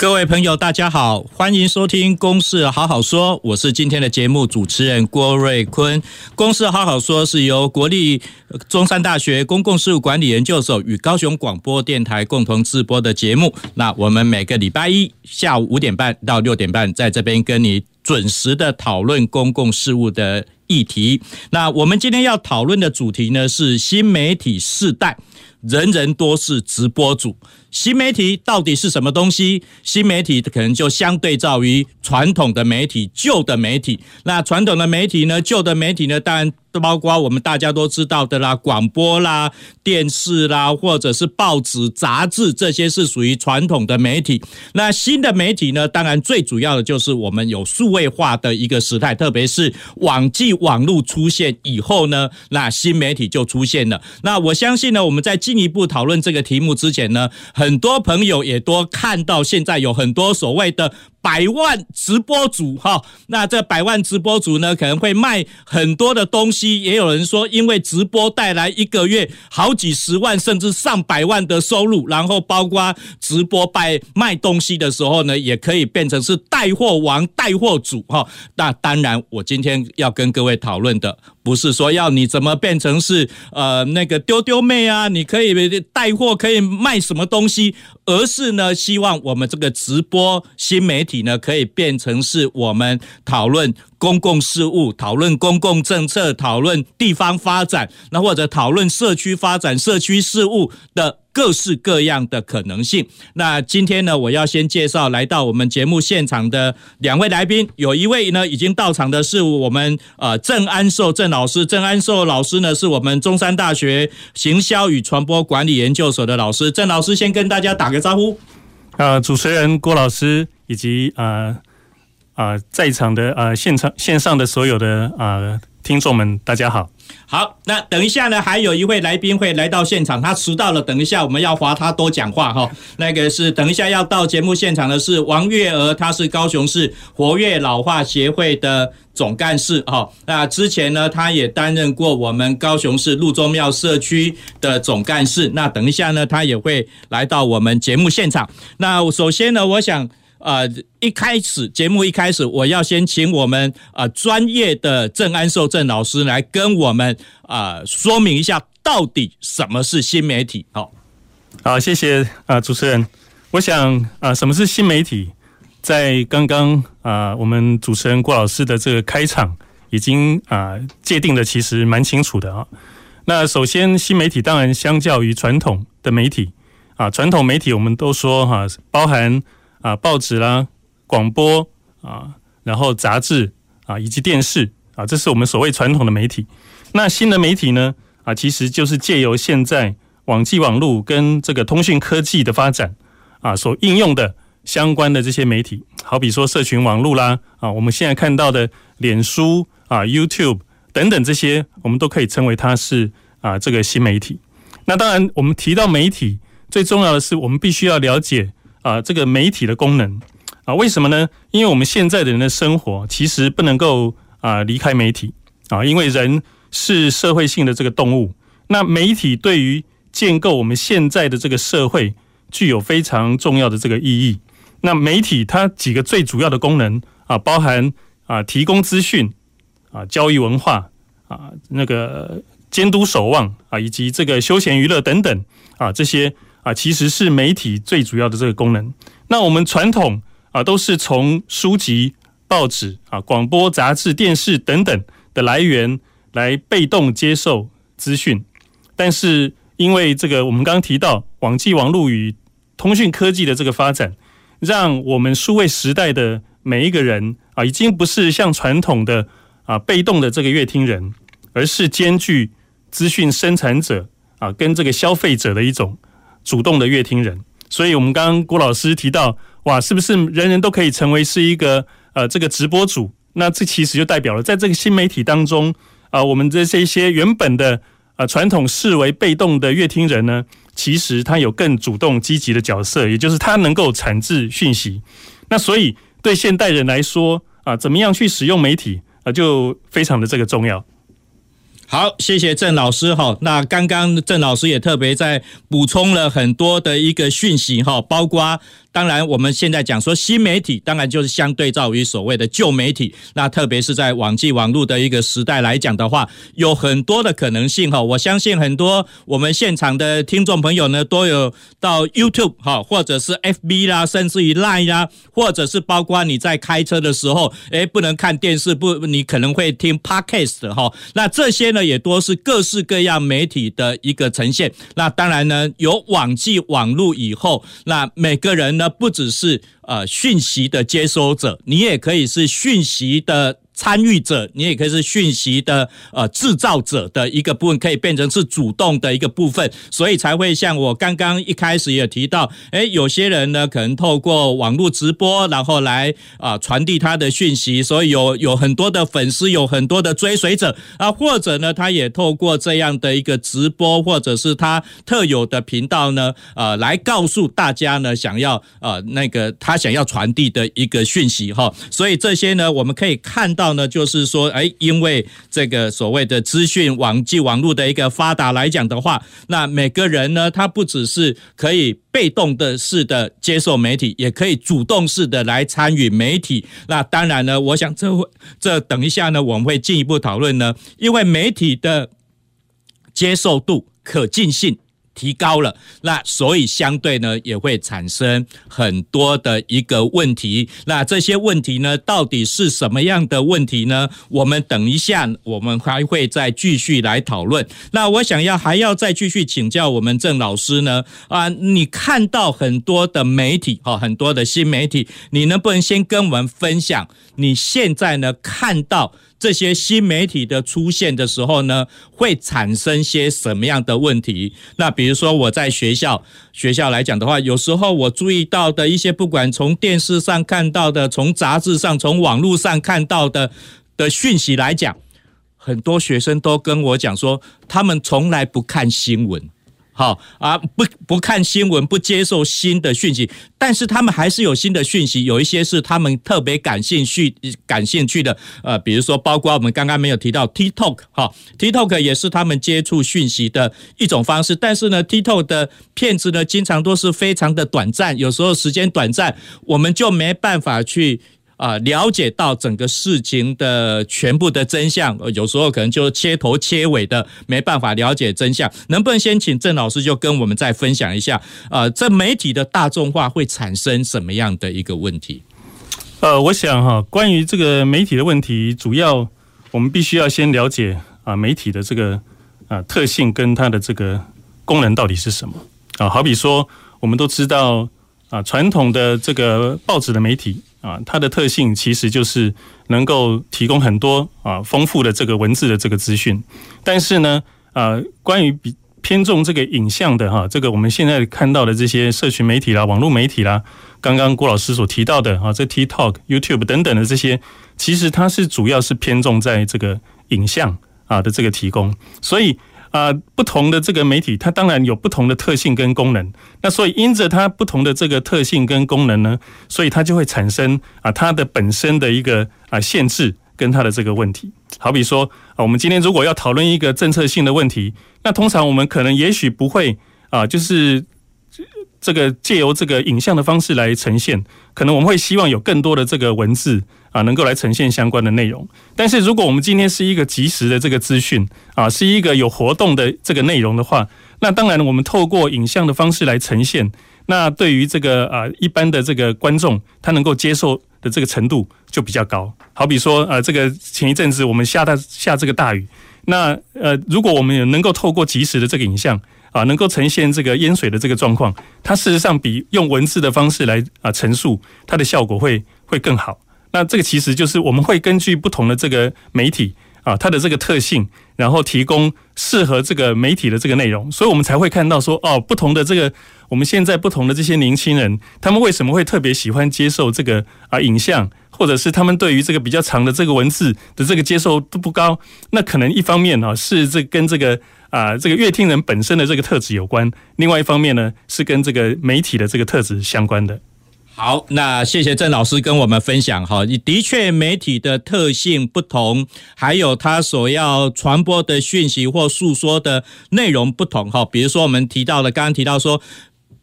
各位朋友，大家好，欢迎收听《公事好好说》，我是今天的节目主持人郭瑞坤。《公事好好说》是由国立中山大学公共事务管理研究所与高雄广播电台共同制播的节目。那我们每个礼拜一下午五点半到六点半，在这边跟你准时的讨论公共事务的议题。那我们今天要讨论的主题呢，是新媒体世代，人人都是直播主。新媒体到底是什么东西？新媒体可能就相对照于传统的媒体、旧的媒体。那传统的媒体呢？旧的媒体呢？当然都包括我们大家都知道的啦，广播啦、电视啦，或者是报纸、杂志，这些是属于传统的媒体。那新的媒体呢？当然最主要的就是我们有数位化的一个时代，特别是网际网络出现以后呢，那新媒体就出现了。那我相信呢，我们在进一步讨论这个题目之前呢，很多朋友也都看到，现在有很多所谓的。百万直播主哈，那这百万直播主呢，可能会卖很多的东西。也有人说，因为直播带来一个月好几十万甚至上百万的收入，然后包括直播卖卖东西的时候呢，也可以变成是带货王、带货主哈。那当然，我今天要跟各位讨论的，不是说要你怎么变成是呃那个丢丢妹啊，你可以带货，可以卖什么东西。而是呢，希望我们这个直播新媒体呢，可以变成是我们讨论公共事务、讨论公共政策、讨论地方发展，那或者讨论社区发展、社区事务的各式各样的可能性。那今天呢，我要先介绍来到我们节目现场的两位来宾，有一位呢已经到场的是我们呃郑安寿郑老师，郑安寿老师呢是我们中山大学行销与传播管理研究所的老师。郑老师先跟大家打个招呼。呃，主持人郭老师以及呃。啊、在场的啊、现场线上的所有的啊、听众们，大家好。好，那等一下呢，还有一位来宾会来到现场，他迟到了。等一下我们要罚他多讲话哈。那个是等一下要到节目现场的是王月娥，她是高雄市活跃老化协会的总干事哈。那之前呢，他也担任过我们高雄市路中庙社区的总干事。那等一下呢，他也会来到我们节目现场。那首先呢，我想。呃，一开始节目一开始，我要先请我们呃专业的郑安寿郑老师来跟我们啊、呃、说明一下，到底什么是新媒体？好，好，谢谢啊、主持人。我想啊、什么是新媒体？在刚刚啊我们主持人郭老师的这个开场，已经啊、界定的其实蛮清楚的啊。那首先，新媒体当然相较于传统的媒体啊，传统媒体我们都说哈、包含。啊，报纸啦，广播啊，然后杂志啊，以及电视啊，这是我们所谓传统的媒体。那新的媒体呢？啊，其实就是借由现在网际网络跟这个通讯科技的发展啊，所应用的相关的这些媒体，好比说社群网络啦，啊，我们现在看到的脸书啊、YouTube 等等这些，我们都可以称为它是啊这个新媒体。那当然，我们提到媒体，最重要的是我们必须要了解。啊，这个媒体的功能啊，为什么呢？因为我们现在的人的生活其实不能够啊离开媒体啊，因为人是社会性的这个动物。那媒体对于建构我们现在的这个社会具有非常重要的这个意义。那媒体它几个最主要的功能啊，包含啊提供资讯啊、教育文化啊、那个监督守望啊，以及这个休闲娱乐等等啊这些。啊，其实是媒体最主要的这个功能。那我们传统啊，都是从书籍、报纸啊、广播、杂志、电视等等的来源来被动接受资讯。但是因为这个，我们刚刚提到网际网络与通讯科技的这个发展，让我们数位时代的每一个人啊，已经不是像传统的啊被动的这个阅听人，而是兼具资讯生产者啊跟这个消费者的一种。主动的阅听人，所以我们刚刚郭老师提到哇，是不是人人都可以成为是一个呃这个直播主？那这其实就代表了，在这个新媒体当中啊、我们的这些原本的呃传统视为被动的阅听人呢，其实他有更主动积极的角色，也就是他能够产制讯息。那所以对现代人来说啊、怎么样去使用媒体啊、就非常的这个重要。好，谢谢郑老师哈。那刚刚郑老师也特别在补充了很多的一个讯息哈，包括。当然，我们现在讲说新媒体，当然就是相对照于所谓的旧媒体。那特别是在网际网络的一个时代来讲的话，有很多的可能性哈。我相信很多我们现场的听众朋友呢，都有到 YouTube 哈，或者是 FB 啦，甚至于 Line 啦，或者是包括你在开车的时候，诶，不能看电视，不，你可能会听 Podcast 哈。那这些呢，也多是各式各样媒体的一个呈现。那当然呢，有网际网络以后，那每个人。呢不只是呃讯息的接收者，你也可以是讯息的。参与者，你也可以是讯息的呃制造者的一个部分，可以变成是主动的一个部分，所以才会像我刚刚一开始也提到，诶，有些人呢可能透过网络直播，然后来啊、传递他的讯息，所以有有很多的粉丝，有很多的追随者啊，或者呢，他也透过这样的一个直播，或者是他特有的频道呢，呃，来告诉大家呢，想要呃那个他想要传递的一个讯息哈，所以这些呢，我们可以看到。呢，就是说，哎，因为这个所谓的资讯网际网络的一个发达来讲的话，那每个人呢，他不只是可以被动的式的接受媒体，也可以主动式的来参与媒体。那当然呢，我想这会这等一下呢，我们会进一步讨论呢，因为媒体的接受度、可进性。提高了，那所以相对呢也会产生很多的一个问题。那这些问题呢，到底是什么样的问题呢？我们等一下我们还会再继续来讨论。那我想要还要再继续请教我们郑老师呢啊，你看到很多的媒体哈，很多的新媒体，你能不能先跟我们分享你现在呢看到？这些新媒体的出现的时候呢，会产生些什么样的问题？那比如说我在学校学校来讲的话，有时候我注意到的一些，不管从电视上看到的，从杂志上、从网络上看到的的讯息来讲，很多学生都跟我讲说，他们从来不看新闻。好啊，不不看新闻，不接受新的讯息，但是他们还是有新的讯息，有一些是他们特别感兴趣、感兴趣的。呃，比如说，包括我们刚刚没有提到 TikTok，哈，TikTok 也是他们接触讯息的一种方式。但是呢，TikTok 的骗子呢，经常都是非常的短暂，有时候时间短暂，我们就没办法去。啊，了解到整个事情的全部的真相，有时候可能就切头切尾的没办法了解真相。能不能先请郑老师就跟我们再分享一下？呃，这媒体的大众化会产生什么样的一个问题？呃，我想哈，关于这个媒体的问题，主要我们必须要先了解啊，媒体的这个啊特性跟它的这个功能到底是什么啊？好比说，我们都知道啊，传统的这个报纸的媒体。啊，它的特性其实就是能够提供很多啊丰富的这个文字的这个资讯，但是呢，呃，关于比偏重这个影像的哈，这个我们现在看到的这些社群媒体啦、网络媒体啦，刚刚郭老师所提到的啊，这 TikTok、YouTube 等等的这些，其实它是主要是偏重在这个影像啊的这个提供，所以。啊、不同的这个媒体，它当然有不同的特性跟功能。那所以因着它不同的这个特性跟功能呢，所以它就会产生啊、它的本身的一个啊、限制跟它的这个问题。好比说啊、我们今天如果要讨论一个政策性的问题，那通常我们可能也许不会啊、就是。这个借由这个影像的方式来呈现，可能我们会希望有更多的这个文字啊，能够来呈现相关的内容。但是如果我们今天是一个即时的这个资讯啊，是一个有活动的这个内容的话，那当然我们透过影像的方式来呈现，那对于这个啊一般的这个观众，他能够接受的这个程度就比较高。好比说啊，这个前一阵子我们下大下这个大雨，那呃，如果我们能够透过即时的这个影像。啊，能够呈现这个淹水的这个状况，它事实上比用文字的方式来啊陈述，它的效果会会更好。那这个其实就是我们会根据不同的这个媒体啊它的这个特性，然后提供适合这个媒体的这个内容，所以我们才会看到说哦，不同的这个我们现在不同的这些年轻人，他们为什么会特别喜欢接受这个啊影像，或者是他们对于这个比较长的这个文字的这个接受度不高？那可能一方面啊是这跟这个啊这个阅听人本身的这个特质有关，另外一方面呢是跟这个媒体的这个特质相关的。好，那谢谢郑老师跟我们分享哈。的确，媒体的特性不同，还有他所要传播的讯息或诉说的内容不同哈。比如说，我们提到了刚刚提到说，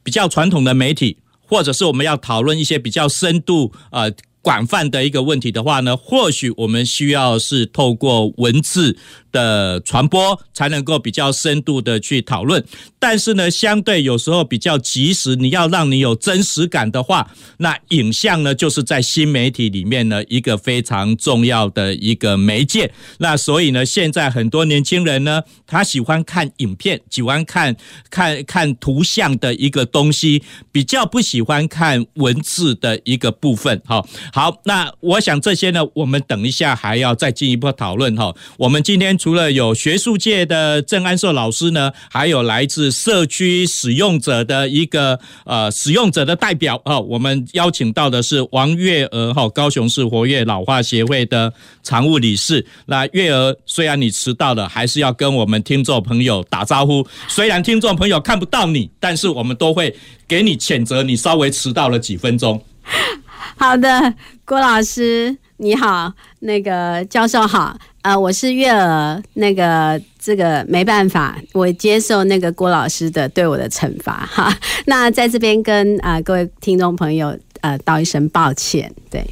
比较传统的媒体，或者是我们要讨论一些比较深度呃广泛的一个问题的话呢，或许我们需要是透过文字。的传播才能够比较深度的去讨论，但是呢，相对有时候比较及时，你要让你有真实感的话，那影像呢，就是在新媒体里面呢一个非常重要的一个媒介。那所以呢，现在很多年轻人呢，他喜欢看影片，喜欢看看看图像的一个东西，比较不喜欢看文字的一个部分。好，好，那我想这些呢，我们等一下还要再进一步讨论哈。我们今天。除了有学术界的郑安寿老师呢，还有来自社区使用者的一个呃使用者的代表啊，我们邀请到的是王月娥哈，高雄市活跃老化协会的常务理事。那月娥，虽然你迟到了，还是要跟我们听众朋友打招呼。虽然听众朋友看不到你，但是我们都会给你谴责，你稍微迟到了几分钟。好的，郭老师你好，那个教授好。啊、呃，我是月儿，那个这个没办法，我接受那个郭老师的对我的惩罚哈。那在这边跟啊、呃、各位听众朋友呃道一声抱歉，对。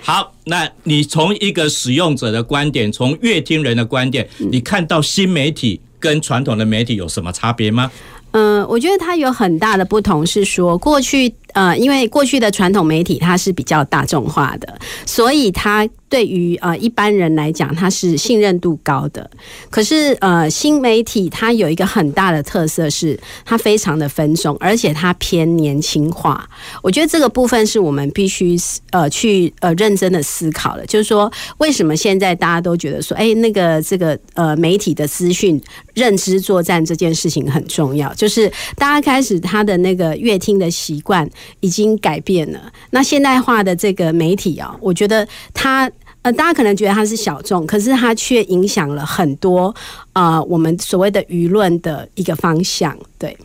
好，那你从一个使用者的观点，从乐听人的观点，你看到新媒体跟传统的媒体有什么差别吗？嗯、呃，我觉得它有很大的不同，是说过去呃，因为过去的传统媒体它是比较大众化的，所以它。对于呃一般人来讲，它是信任度高的。可是呃新媒体它有一个很大的特色是，它非常的分众，而且它偏年轻化。我觉得这个部分是我们必须呃去呃认真的思考的。就是说，为什么现在大家都觉得说，哎，那个这个呃媒体的资讯认知作战这件事情很重要？就是大家开始他的那个阅听的习惯已经改变了。那现代化的这个媒体啊，我觉得它。呃，大家可能觉得它是小众，可是它却影响了很多啊、我们所谓的舆论的一个方向。对，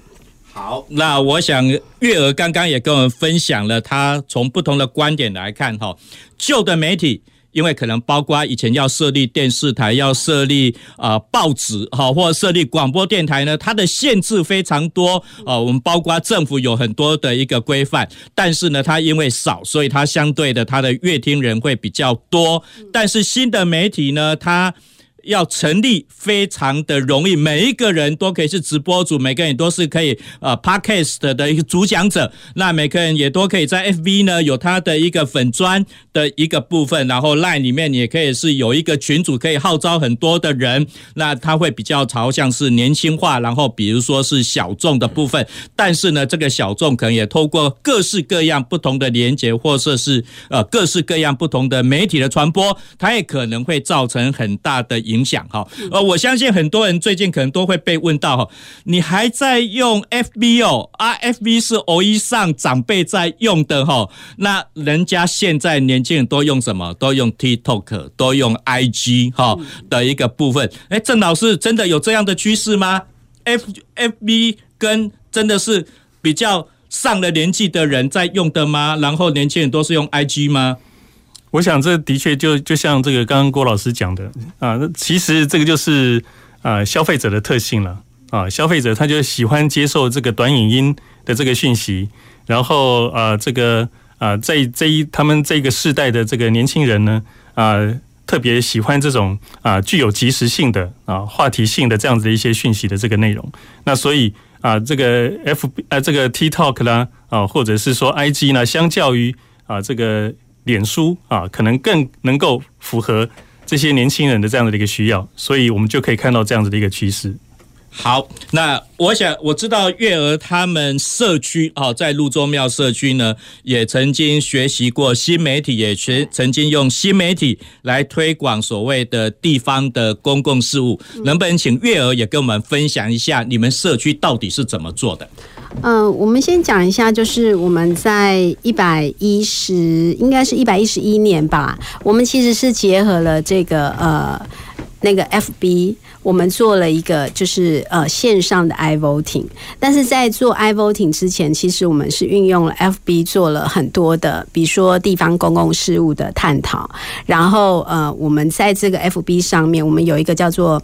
好，那我想月娥刚刚也跟我们分享了，他从不同的观点来看，哈，旧的媒体。因为可能包括以前要设立电视台，要设立啊报纸哈，或设立广播电台呢，它的限制非常多啊。我们包括政府有很多的一个规范，但是呢，它因为少，所以它相对的它的阅听人会比较多。但是新的媒体呢，它要成立非常的容易，每一个人都可以是直播主，每个人都是可以呃 Podcast 的一个主讲者。那每个人也都可以在 FB 呢有他的一个粉砖的一个部分，然后 Line 里面也可以是有一个群组，可以号召很多的人。那他会比较朝向是年轻化，然后比如说是小众的部分。但是呢，这个小众可能也透过各式各样不同的连结，或者是呃各式各样不同的媒体的传播，它也可能会造成很大的响哈，呃，我相信很多人最近可能都会被问到哈，你还在用 FB 哦？啊，FB 是偶一上长辈在用的哈，那人家现在年轻人都用什么？都用 TikTok，都用 IG 哈的一个部分。哎，郑老师，真的有这样的趋势吗？F FB 跟真的是比较上了年纪的人在用的吗？然后年轻人都是用 IG 吗？我想这的确就就像这个刚刚郭老师讲的啊，其实这个就是啊消费者的特性了啊，消费者他就喜欢接受这个短影音的这个讯息，然后啊这个啊在这一他们这个世代的这个年轻人呢啊特别喜欢这种啊具有即时性的啊话题性的这样子的一些讯息的这个内容，那所以啊这个 F 啊这个 TikTok 啦啊或者是说 IG 呢，相较于啊这个。脸书啊，可能更能够符合这些年轻人的这样的一个需要，所以我们就可以看到这样子的一个趋势。好，那我想我知道月娥他们社区哦，在路宗庙社区呢，也曾经学习过新媒体，也学曾经用新媒体来推广所谓的地方的公共事务。能不能请月娥也跟我们分享一下你们社区到底是怎么做的？嗯、我们先讲一下，就是我们在一百一十，应该是一百一十一年吧，我们其实是结合了这个呃那个 FB。我们做了一个就是呃线上的 iVoting，但是在做 iVoting 之前，其实我们是运用了 FB 做了很多的，比如说地方公共事务的探讨，然后呃我们在这个 FB 上面，我们有一个叫做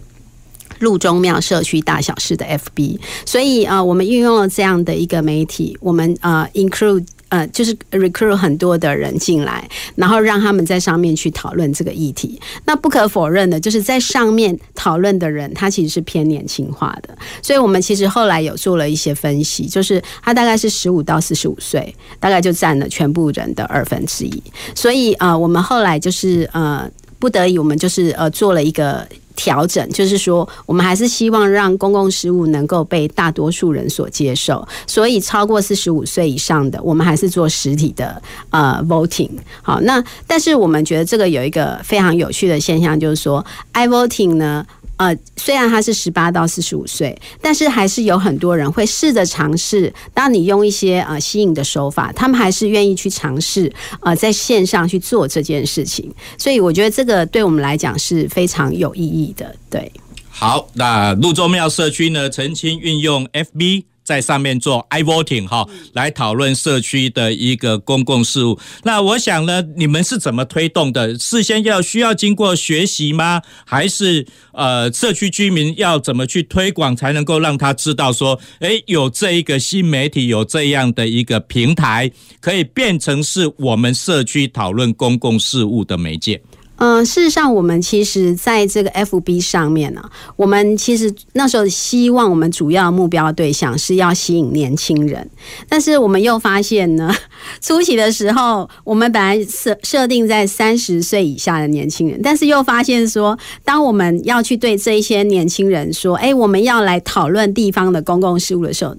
路中庙社区大小事的 FB，所以呃我们运用了这样的一个媒体，我们呃 include。呃，就是 recruit 很多的人进来，然后让他们在上面去讨论这个议题。那不可否认的，就是在上面讨论的人，他其实是偏年轻化的。所以我们其实后来有做了一些分析，就是他大概是十五到四十五岁，大概就占了全部人的二分之一。所以呃，我们后来就是呃，不得已，我们就是呃做了一个。调整就是说，我们还是希望让公共事务能够被大多数人所接受，所以超过四十五岁以上的，我们还是做实体的呃 voting。好，那但是我们觉得这个有一个非常有趣的现象，就是说 i-voting 呢。呃，虽然他是十八到四十五岁，但是还是有很多人会试着尝试。当你用一些呃吸引的手法，他们还是愿意去尝试呃在线上去做这件事情。所以我觉得这个对我们来讲是非常有意义的。对，好，那路宗庙社区呢，曾经运用 FB。在上面做 iVoting 哈，来讨论社区的一个公共事务。那我想呢，你们是怎么推动的？事先要需要经过学习吗？还是呃，社区居民要怎么去推广，才能够让他知道说，诶，有这一个新媒体，有这样的一个平台，可以变成是我们社区讨论公共事务的媒介。嗯，事实上，我们其实在这个 FB 上面呢，我们其实那时候希望我们主要目标对象是要吸引年轻人，但是我们又发现呢，初期的时候，我们本来设设定在三十岁以下的年轻人，但是又发现说，当我们要去对这一些年轻人说，哎，我们要来讨论地方的公共事务的时候，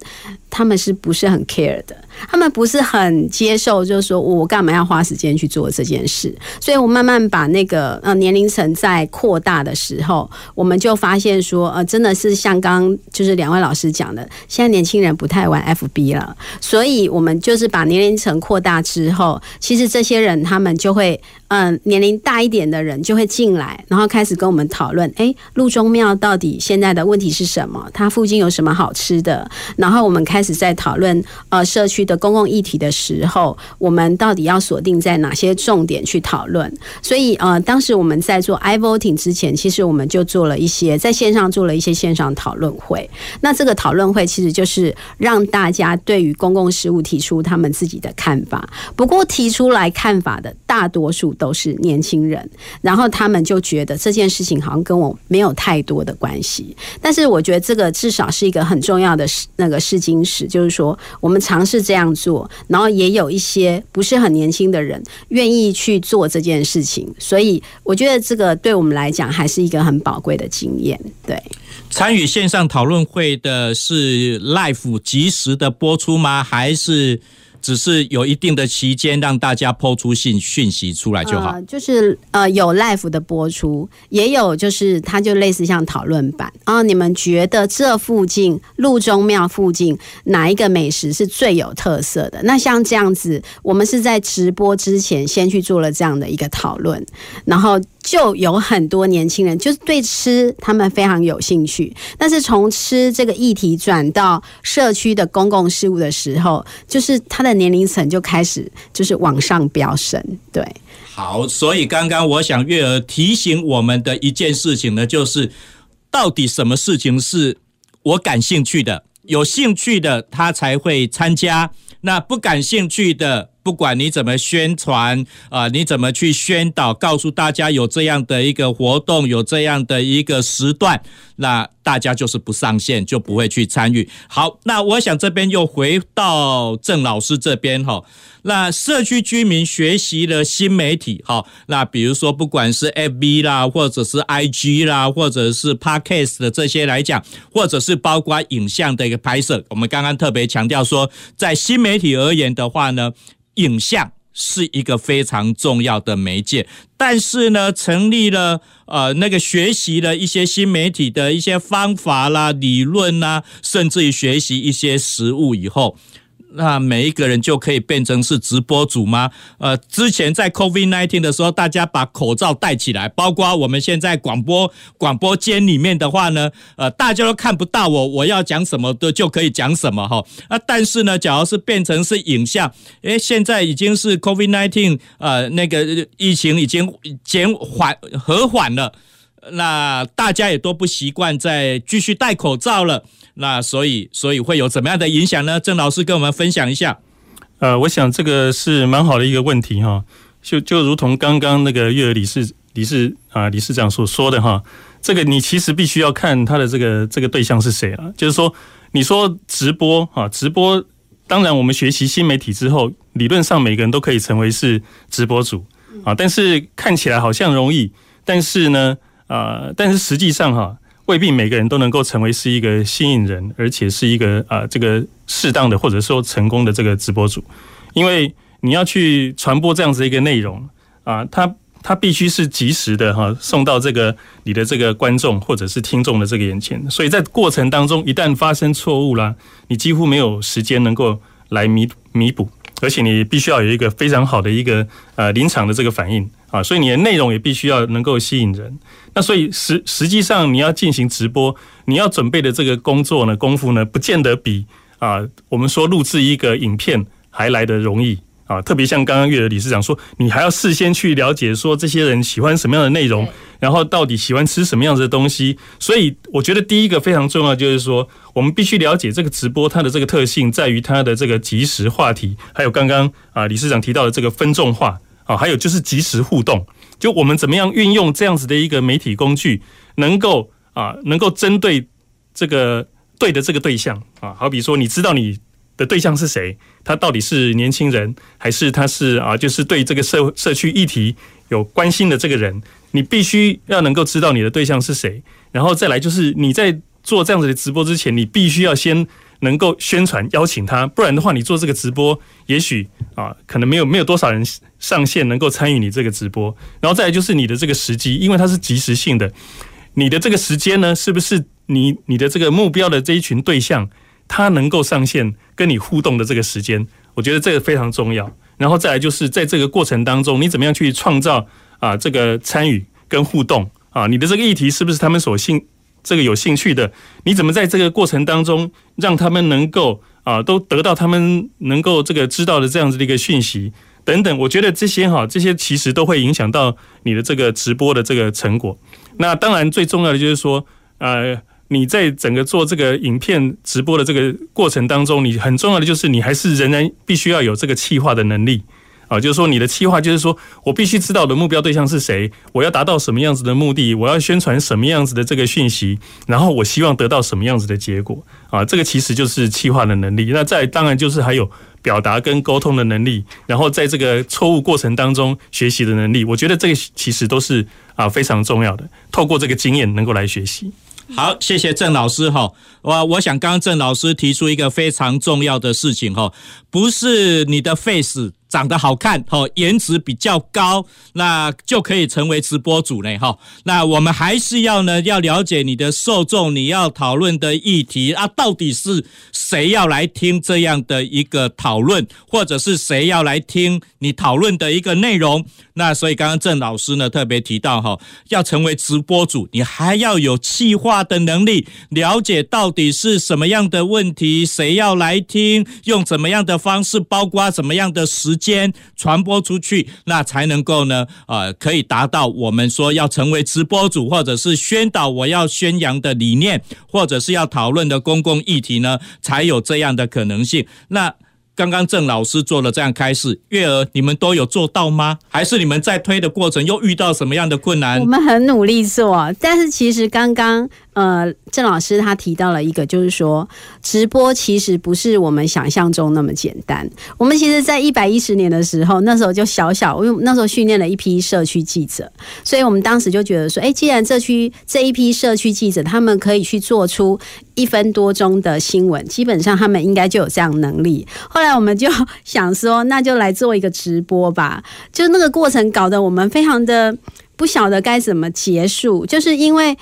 他们是不是很 care 的？他们不是很接受，就是说我干嘛要花时间去做这件事？所以我慢慢把那个呃年龄层在扩大的时候，我们就发现说，呃，真的是像刚就是两位老师讲的，现在年轻人不太玩 FB 了，所以我们就是把年龄层扩大之后，其实这些人他们就会。嗯，年龄大一点的人就会进来，然后开始跟我们讨论。哎，路中庙到底现在的问题是什么？它附近有什么好吃的？然后我们开开始在讨论呃社区的公共议题的时候，我们到底要锁定在哪些重点去讨论？所以呃，当时我们在做 iVoting 之前，其实我们就做了一些在线上做了一些线上讨论会。那这个讨论会其实就是让大家对于公共事务提出他们自己的看法。不过提出来看法的大多数。都是年轻人，然后他们就觉得这件事情好像跟我没有太多的关系。但是我觉得这个至少是一个很重要的那个试金就是说我们尝试这样做，然后也有一些不是很年轻的人愿意去做这件事情。所以我觉得这个对我们来讲还是一个很宝贵的经验。对，参与线上讨论会的是 Life 及时的播出吗？还是？只是有一定的期间，让大家抛出信讯息出来就好。就是呃，有 live 的播出，也有就是它就类似像讨论版。然后你们觉得这附近路中庙附近哪一个美食是最有特色的？那像这样子，我们是在直播之前先去做了这样的一个讨论，然后。就有很多年轻人就是对吃他们非常有兴趣，但是从吃这个议题转到社区的公共事务的时候，就是他的年龄层就开始就是往上飙升。对，好，所以刚刚我想月儿提醒我们的一件事情呢，就是到底什么事情是我感兴趣的，有兴趣的他才会参加，那不感兴趣的。不管你怎么宣传啊，你怎么去宣导，告诉大家有这样的一个活动，有这样的一个时段，那大家就是不上线，就不会去参与。好，那我想这边又回到郑老师这边哈。那社区居民学习了新媒体，哈，那比如说不管是 FB 啦，或者是 IG 啦，或者是 Podcast 的这些来讲，或者是包括影像的一个拍摄，我们刚刚特别强调说，在新媒体而言的话呢，影像是一个非常重要的媒介。但是呢，成立了呃那个学习了一些新媒体的一些方法啦、理论啦，甚至于学习一些实物以后。那每一个人就可以变成是直播主吗？呃，之前在 COVID-19 的时候，大家把口罩戴起来，包括我们现在广播广播间里面的话呢，呃，大家都看不到我，我要讲什么的就可以讲什么哈。啊，但是呢，假如是变成是影像，诶，现在已经是 COVID-19，呃，那个疫情已经减缓和缓了，那大家也都不习惯再继续戴口罩了。那所以，所以会有怎么样的影响呢？郑老师跟我们分享一下。呃，我想这个是蛮好的一个问题哈。就就如同刚刚那个月儿理事理事啊理事长所说的哈，这个你其实必须要看他的这个这个对象是谁啊。就是说，你说直播哈，直播当然我们学习新媒体之后，理论上每个人都可以成为是直播主啊。但是看起来好像容易，但是呢，啊，但是实际上哈。未必每个人都能够成为是一个吸引人，而且是一个啊、这个适当的或者说成功的这个直播主，因为你要去传播这样子一个内容啊，它它必须是及时的哈送到这个你的这个观众或者是听众的这个眼前，所以在过程当中一旦发生错误啦，你几乎没有时间能够来弥弥补，而且你必须要有一个非常好的一个呃临场的这个反应啊，所以你的内容也必须要能够吸引人。那所以实实际上你要进行直播，你要准备的这个工作呢，功夫呢，不见得比啊我们说录制一个影片还来得容易啊。特别像刚刚月的理事长说，你还要事先去了解说这些人喜欢什么样的内容，然后到底喜欢吃什么样子的东西。所以我觉得第一个非常重要就是说，我们必须了解这个直播它的这个特性在于它的这个即时话题，还有刚刚啊理事长提到的这个分众化啊，还有就是即时互动。就我们怎么样运用这样子的一个媒体工具，能够啊，能够针对这个对的这个对象啊，好比说，你知道你的对象是谁，他到底是年轻人，还是他是啊，就是对这个社社区议题有关心的这个人，你必须要能够知道你的对象是谁，然后再来就是你在做这样子的直播之前，你必须要先。能够宣传邀请他，不然的话，你做这个直播，也许啊，可能没有没有多少人上线能够参与你这个直播。然后再来就是你的这个时机，因为它是即时性的，你的这个时间呢，是不是你你的这个目标的这一群对象，他能够上线跟你互动的这个时间，我觉得这个非常重要。然后再来就是在这个过程当中，你怎么样去创造啊这个参与跟互动啊？你的这个议题是不是他们所兴？这个有兴趣的，你怎么在这个过程当中让他们能够啊，都得到他们能够这个知道的这样子的一个讯息等等？我觉得这些哈，这些其实都会影响到你的这个直播的这个成果。那当然最重要的就是说，呃，你在整个做这个影片直播的这个过程当中，你很重要的就是你还是仍然必须要有这个企划的能力。啊，就是说你的企划，就是说我必须知道我的目标对象是谁，我要达到什么样子的目的，我要宣传什么样子的这个讯息，然后我希望得到什么样子的结果啊，这个其实就是企划的能力。那再当然就是还有表达跟沟通的能力，然后在这个错误过程当中学习的能力，我觉得这个其实都是啊非常重要的。透过这个经验能够来学习。好，谢谢郑老师哈。我我想刚刚郑老师提出一个非常重要的事情哈，不是你的 face。长得好看，哈，颜值比较高，那就可以成为直播主嘞，哈。那我们还是要呢，要了解你的受众，你要讨论的议题啊，到底是谁要来听这样的一个讨论，或者是谁要来听你讨论的一个内容？那所以刚刚郑老师呢特别提到哈，要成为直播主，你还要有企划的能力，了解到底是什么样的问题，谁要来听，用怎么样的方式，包括怎么样的时间传播出去，那才能够呢，呃，可以达到我们说要成为直播主，或者是宣导我要宣扬的理念，或者是要讨论的公共议题呢，才有这样的可能性。那刚刚郑老师做了这样开始，月儿你们都有做到吗？还是你们在推的过程又遇到什么样的困难？我们很努力做，但是其实刚刚呃郑老师他提到了一个，就是说直播其实不是我们想象中那么简单。我们其实，在一百一十年的时候，那时候就小小，因为那时候训练了一批社区记者，所以我们当时就觉得说，哎，既然这区这一批社区记者他们可以去做出一分多钟的新闻，基本上他们应该就有这样能力。后来。我们就想说，那就来做一个直播吧。就那个过程搞得我们非常的不晓得该怎么结束，就是因为，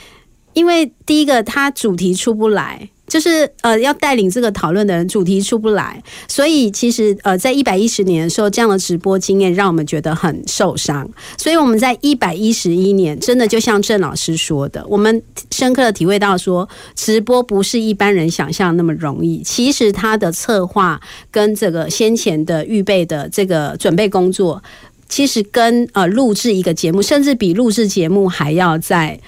因为第一个，它主题出不来。就是呃，要带领这个讨论的人，主题出不来，所以其实呃，在一百一十年的时候，这样的直播经验让我们觉得很受伤。所以我们在一百一十一年，真的就像郑老师说的，我们深刻的体会到说，直播不是一般人想象那么容易。其实它的策划跟这个先前的预备的这个准备工作，其实跟呃录制一个节目，甚至比录制节目还要在。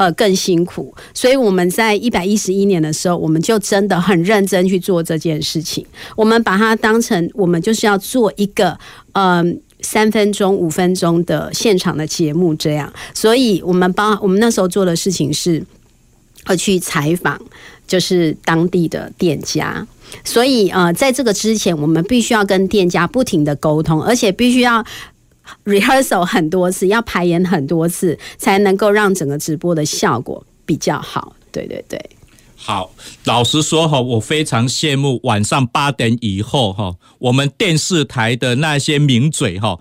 呃，更辛苦，所以我们在一百一十一年的时候，我们就真的很认真去做这件事情。我们把它当成我们就是要做一个嗯、呃、三分钟、五分钟的现场的节目这样。所以我们帮我们那时候做的事情是，呃，去采访就是当地的店家。所以呃，在这个之前，我们必须要跟店家不停的沟通，而且必须要。Rehearsal 很多次，要排演很多次，才能够让整个直播的效果比较好。对对对，好，老实说哈，我非常羡慕晚上八点以后哈，我们电视台的那些名嘴哈，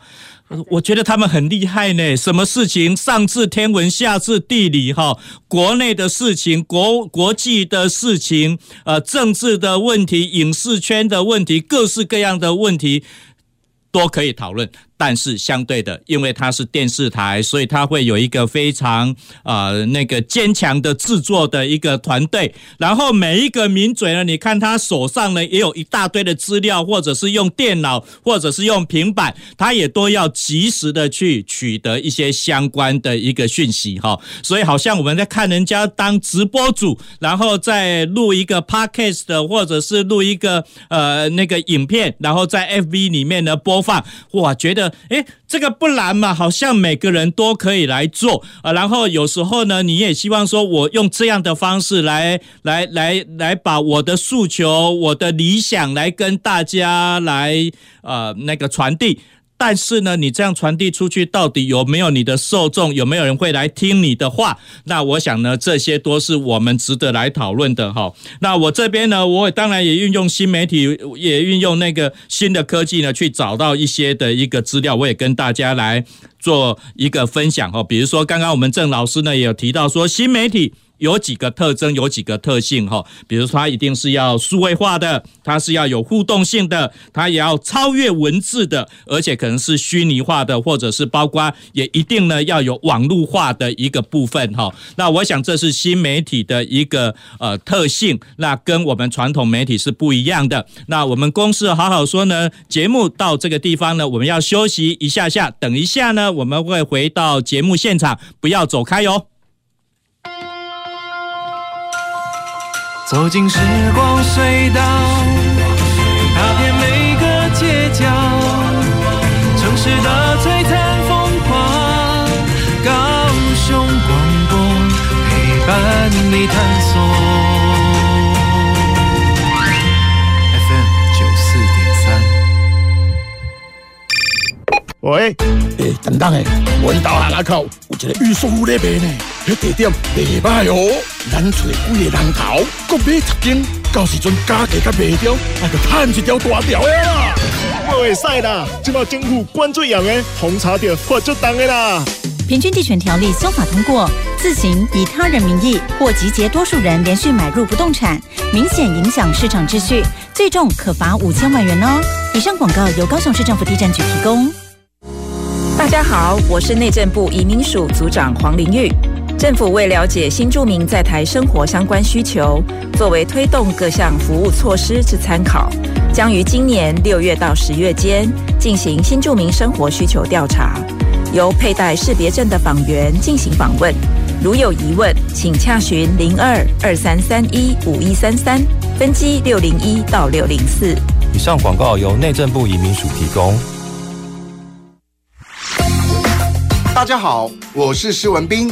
我觉得他们很厉害呢。什么事情上至天文，下至地理哈，国内的事情、国国际的事情，呃，政治的问题、影视圈的问题、各式各样的问题都可以讨论。但是相对的，因为它是电视台，所以它会有一个非常呃那个坚强的制作的一个团队。然后每一个名嘴呢，你看他手上呢也有一大堆的资料，或者是用电脑，或者是用平板，他也都要及时的去取得一些相关的一个讯息哈。所以好像我们在看人家当直播主，然后再录一个 podcast，或者是录一个呃那个影片，然后在 FB 里面呢播放，哇，觉得。诶，这个不难嘛，好像每个人都可以来做啊。然后有时候呢，你也希望说，我用这样的方式来、来、来、来，把我的诉求、我的理想来跟大家来呃那个传递。但是呢，你这样传递出去，到底有没有你的受众？有没有人会来听你的话？那我想呢，这些都是我们值得来讨论的哈。那我这边呢，我当然也运用新媒体，也运用那个新的科技呢，去找到一些的一个资料，我也跟大家来做一个分享哈。比如说，刚刚我们郑老师呢也有提到说，新媒体。有几个特征，有几个特性哈，比如说它一定是要数位化的，它是要有互动性的，它也要超越文字的，而且可能是虚拟化的，或者是包括也一定呢要有网络化的一个部分哈。那我想这是新媒体的一个呃特性，那跟我们传统媒体是不一样的。那我们公司好好说呢，节目到这个地方呢，我们要休息一下下，等一下呢我们会回到节目现场，不要走开哟。走进时光隧道，踏遍每个街角，城市的璀璨风光，高雄广播陪伴你探索。喂，诶，等等诶，阮家下口有一个玉树屋咧卖呢，迄地点袂歹哦，咱找几个人头，各买十斤，到时阵加价甲卖掉，还佫赚一条大条的啦。不会使啦，即马政府关最严的，红茶店罚就重的啦。平均地权条例修法通过，自行以他人名义或集结多数人连续买入不动产，明显影响市场秩序，最重可罚五千万元哦。以上广告由高雄市政府地政局提供。大家好，我是内政部移民署组长黄玲玉。政府为了解新住民在台生活相关需求，作为推动各项服务措施之参考，将于今年六月到十月间进行新住民生活需求调查，由佩戴识别证的访员进行访问。如有疑问，请洽询零二二三三一五一三三分机六零一到六零四。以上广告由内政部移民署提供。大家好，我是施文斌。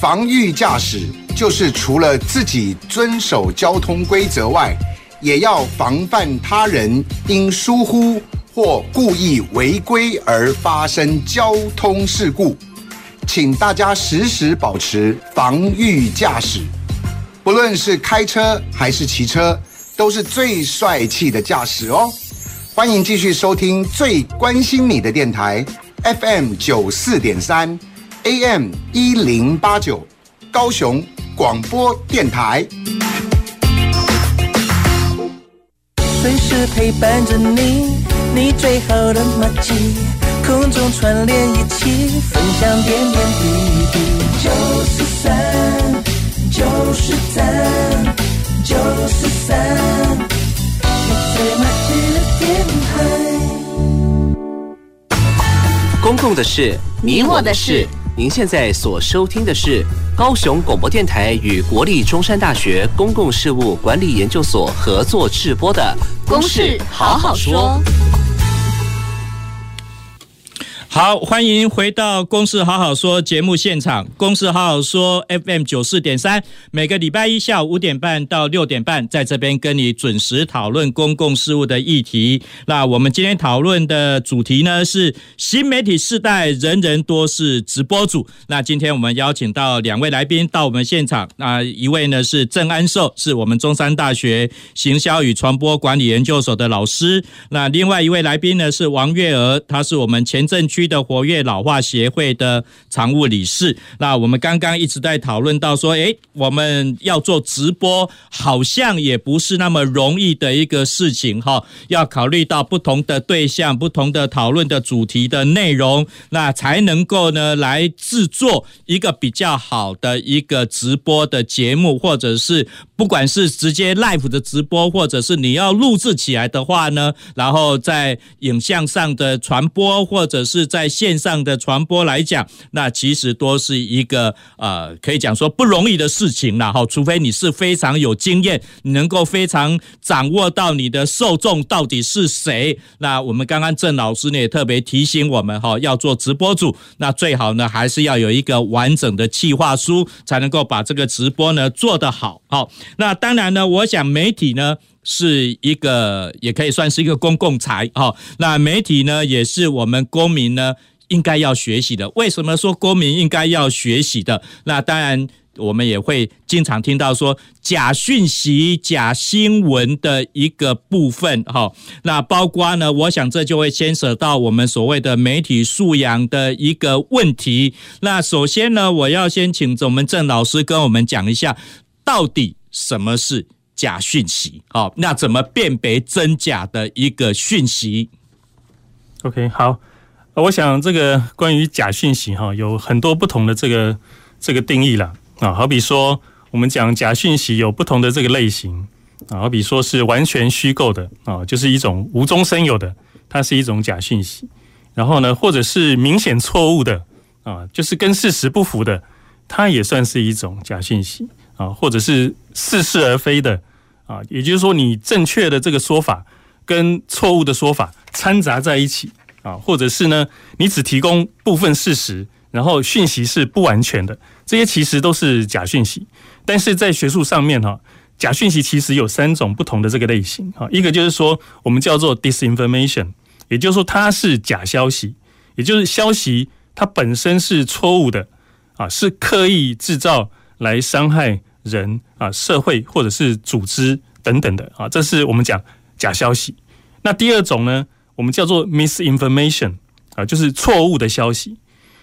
防御驾驶就是除了自己遵守交通规则外，也要防范他人因疏忽或故意违规而发生交通事故。请大家时时保持防御驾驶，不论是开车还是骑车，都是最帅气的驾驶哦。欢迎继续收听最关心你的电台 FM 九四点三 AM 一零八九高雄广播电台，随时陪伴着你，你最好的默契，空中串联一起，分享点点滴滴。九四三，九四三，九四三。公共的事，你我的事。您现在所收听的是高雄广播电台与国立中山大学公共事务管理研究所合作制播的《公事好好说》。好，欢迎回到《公事好好说》节目现场，《公事好好说》FM 九四点三，每个礼拜一下午五点半到六点半，在这边跟你准时讨论公共事务的议题。那我们今天讨论的主题呢是新媒体世代，人人多是直播主。那今天我们邀请到两位来宾到我们现场，那一位呢是郑安寿，是我们中山大学行销与传播管理研究所的老师。那另外一位来宾呢是王月娥，他是我们前镇区。的活跃老化协会的常务理事，那我们刚刚一直在讨论到说，诶，我们要做直播，好像也不是那么容易的一个事情哈，要考虑到不同的对象、不同的讨论的主题的内容，那才能够呢来制作一个比较好的一个直播的节目，或者是不管是直接 live 的直播，或者是你要录制起来的话呢，然后在影像上的传播，或者是。在线上的传播来讲，那其实都是一个呃，可以讲说不容易的事情了哈。除非你是非常有经验，你能够非常掌握到你的受众到底是谁。那我们刚刚郑老师呢也特别提醒我们哈，要做直播主，那最好呢还是要有一个完整的企划书，才能够把这个直播呢做得好。好，那当然呢，我想媒体呢。是一个，也可以算是一个公共财哈。那媒体呢，也是我们公民呢应该要学习的。为什么说公民应该要学习的？那当然，我们也会经常听到说假讯息、假新闻的一个部分哈。那包括呢，我想这就会牵涉到我们所谓的媒体素养的一个问题。那首先呢，我要先请我们郑老师跟我们讲一下，到底什么是？假讯息，好，那怎么辨别真假的一个讯息？OK，好，我想这个关于假讯息哈，有很多不同的这个这个定义了啊。好比说，我们讲假讯息有不同的这个类型啊，好比说是完全虚构的啊，就是一种无中生有的，它是一种假讯息。然后呢，或者是明显错误的啊，就是跟事实不符的，它也算是一种假讯息啊，或者是似是而非的。啊，也就是说，你正确的这个说法跟错误的说法掺杂在一起啊，或者是呢，你只提供部分事实，然后讯息是不完全的，这些其实都是假讯息。但是在学术上面哈，假讯息其实有三种不同的这个类型啊，一个就是说我们叫做 disinformation，也就是说它是假消息，也就是消息它本身是错误的啊，是刻意制造来伤害。人啊，社会或者是组织等等的啊，这是我们讲假消息。那第二种呢，我们叫做 misinformation 啊，就是错误的消息。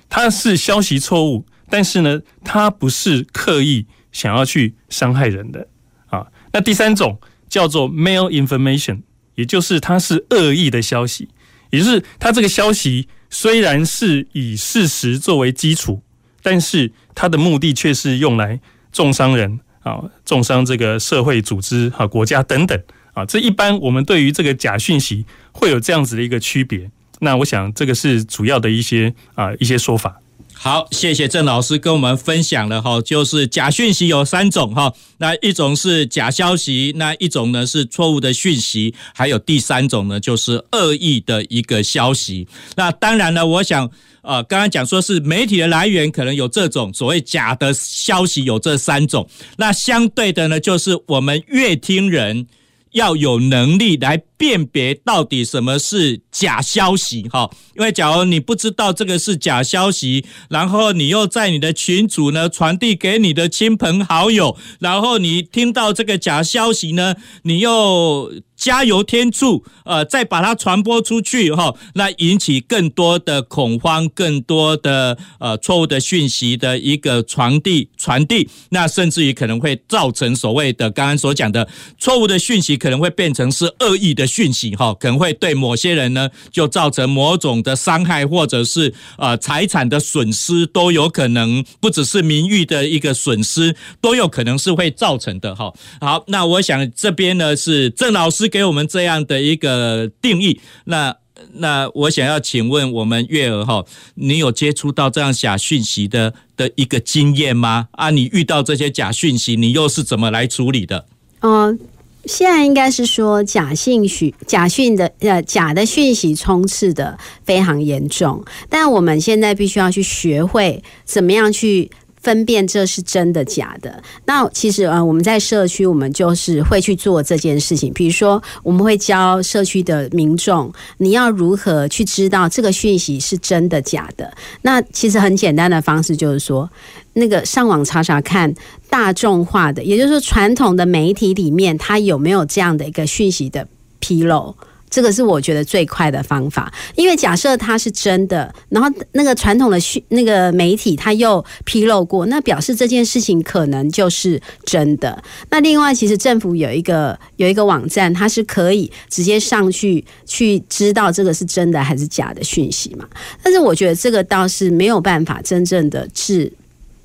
它是消息错误，但是呢，它不是刻意想要去伤害人的啊。那第三种叫做 malinformation，也就是它是恶意的消息，也就是它这个消息虽然是以事实作为基础，但是它的目的却是用来。重伤人啊，重伤这个社会组织啊、国家等等啊，这一般我们对于这个假讯息会有这样子的一个区别。那我想这个是主要的一些啊一些说法。好，谢谢郑老师跟我们分享了哈，就是假讯息有三种哈，那一种是假消息，那一种呢是错误的讯息，还有第三种呢就是恶意的一个消息。那当然呢，我想呃，刚刚讲说是媒体的来源可能有这种所谓假的消息有这三种，那相对的呢就是我们阅听人要有能力来辨别到底什么是假消息哈，因为假如你不知道这个是假消息，然后你又在你的群组呢传递给你的亲朋好友，然后你听到这个假消息呢，你又加油添醋，呃，再把它传播出去哈，那引起更多的恐慌，更多的呃错误的讯息的一个传递传递，那甚至于可能会造成所谓的刚刚所讲的错误的讯息，可能会变成是恶意的讯息哈，可能会对某些人呢就造成某种的伤害，或者是呃财产的损失都有可能，不只是名誉的一个损失都有可能是会造成的哈。好，那我想这边呢是郑老师给我们这样的一个定义。那那我想要请问我们月娥哈，你有接触到这样假讯息的的一个经验吗？啊，你遇到这些假讯息，你又是怎么来处理的？嗯。现在应该是说假信息、假讯的呃假的讯息充斥的非常严重，但我们现在必须要去学会怎么样去分辨这是真的假的。那其实呃我们在社区，我们就是会去做这件事情。比如说，我们会教社区的民众，你要如何去知道这个讯息是真的假的。那其实很简单的方式就是说。那个上网查查看大众化的，也就是说传统的媒体里面，它有没有这样的一个讯息的披露？这个是我觉得最快的方法。因为假设它是真的，然后那个传统的讯那个媒体它又披露过，那表示这件事情可能就是真的。那另外，其实政府有一个有一个网站，它是可以直接上去去知道这个是真的还是假的讯息嘛。但是我觉得这个倒是没有办法真正的治。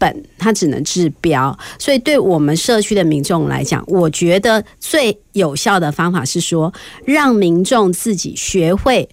本它只能治标，所以对我们社区的民众来讲，我觉得最有效的方法是说，让民众自己学会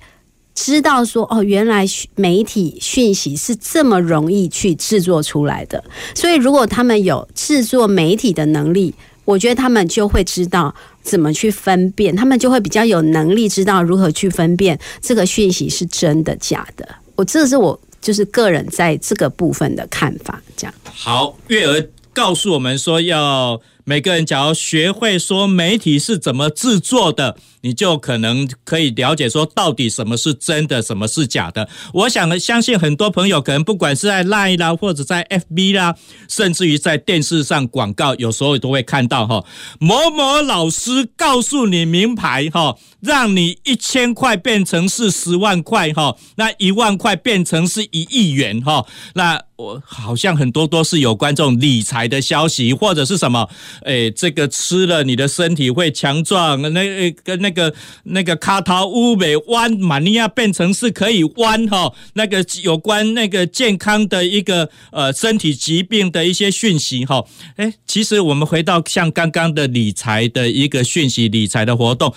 知道说，哦，原来媒体讯息是这么容易去制作出来的。所以，如果他们有制作媒体的能力，我觉得他们就会知道怎么去分辨，他们就会比较有能力知道如何去分辨这个讯息是真的假的。我这是我。就是个人在这个部分的看法，这样。好，月儿告诉我们说，要每个人只要学会说媒体是怎么制作的。你就可能可以了解说，到底什么是真的，什么是假的。我想呢相信很多朋友可能不管是在 Line 啦，或者在 FB 啦，甚至于在电视上广告，有时候都会看到哈，某某老师告诉你名牌哈，让你一千块变成是十万块哈，那一万块变成是一亿元哈，那我好像很多都是有关这种理财的消息，或者是什么，诶，这个吃了你的身体会强壮，那跟那。个那个卡塔乌美弯马尼亚变成是可以弯哈，那个有关那个健康的一个呃身体疾病的一些讯息哈，哎，其实我们回到像刚刚的理财的一个讯息，理财的活动，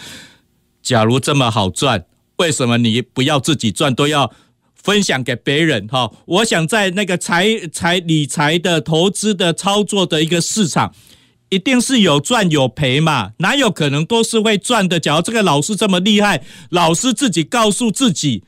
假如这么好赚，为什么你不要自己赚，都要分享给别人哈？我想在那个财财理财的投资的操作的一个市场。一定是有赚有赔嘛，哪有可能都是会赚的？假如这个老师这么厉害，老师自己告诉自己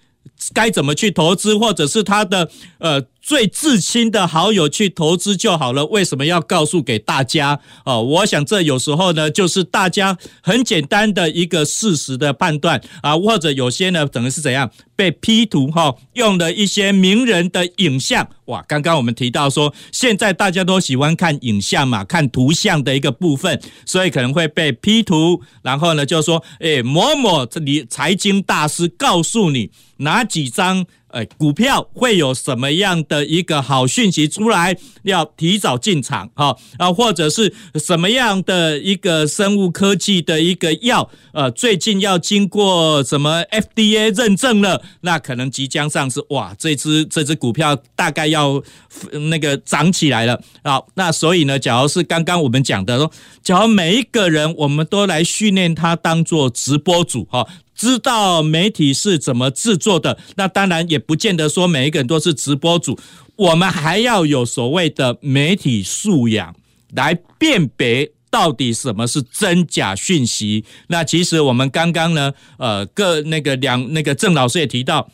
该怎么去投资，或者是他的呃。最至亲的好友去投资就好了，为什么要告诉给大家？哦，我想这有时候呢，就是大家很简单的一个事实的判断啊，或者有些呢，可能是怎样被 P 图哈，用了一些名人的影像。哇，刚刚我们提到说，现在大家都喜欢看影像嘛，看图像的一个部分，所以可能会被 P 图，然后呢，就说，哎，某某这里财经大师告诉你哪几张。哎，股票会有什么样的一个好讯息出来？要提早进场哈啊，或者是什么样的一个生物科技的一个药，呃，最近要经过什么 FDA 认证了，那可能即将上市。哇，这只这只股票大概要那个涨起来了啊。那所以呢，假如是刚刚我们讲的，假如每一个人我们都来训练他当做直播主哈。知道媒体是怎么制作的。那当然也不见得说每一个人都是直播主，我们还要有所谓的媒体素养来辨别到底什么是真假讯息。那其实我们刚刚呢，呃，各那个两那个郑老师也提到，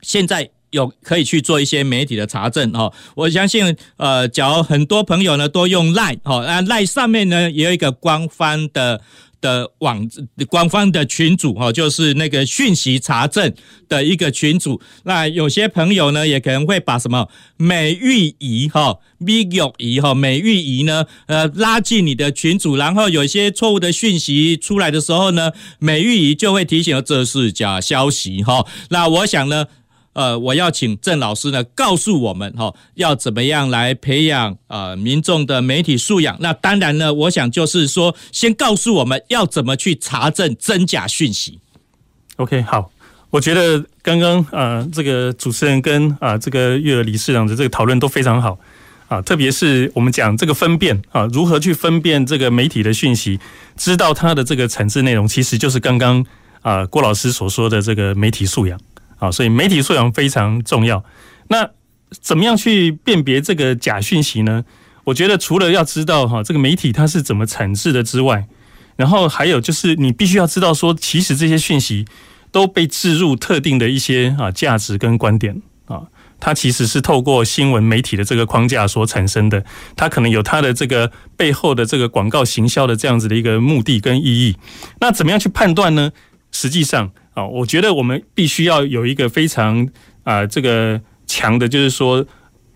现在。有可以去做一些媒体的查证哦，我相信呃，假如很多朋友呢都用 Line 哦，那 Line 上面呢也有一个官方的的网官方的群组哈，就是那个讯息查证的一个群组。那有些朋友呢也可能会把什么美玉仪哈、美玉仪哈、美玉仪呢呃拉进你的群组，然后有一些错误的讯息出来的时候呢，美玉仪就会提醒这是假消息哈。那我想呢。呃，我要请郑老师呢，告诉我们哈，要怎么样来培养呃民众的媒体素养？那当然呢，我想就是说，先告诉我们要怎么去查证真假讯息。OK，好，我觉得刚刚呃这个主持人跟啊、呃、这个月娥理事长的这个讨论都非常好啊，特别是我们讲这个分辨啊，如何去分辨这个媒体的讯息，知道它的这个层次内容，其实就是刚刚啊郭老师所说的这个媒体素养。啊，所以媒体素养非常重要。那怎么样去辨别这个假讯息呢？我觉得除了要知道哈这个媒体它是怎么产制的之外，然后还有就是你必须要知道说，其实这些讯息都被置入特定的一些啊价值跟观点啊，它其实是透过新闻媒体的这个框架所产生的，它可能有它的这个背后的这个广告行销的这样子的一个目的跟意义。那怎么样去判断呢？实际上。啊，我觉得我们必须要有一个非常啊这个强的，就是说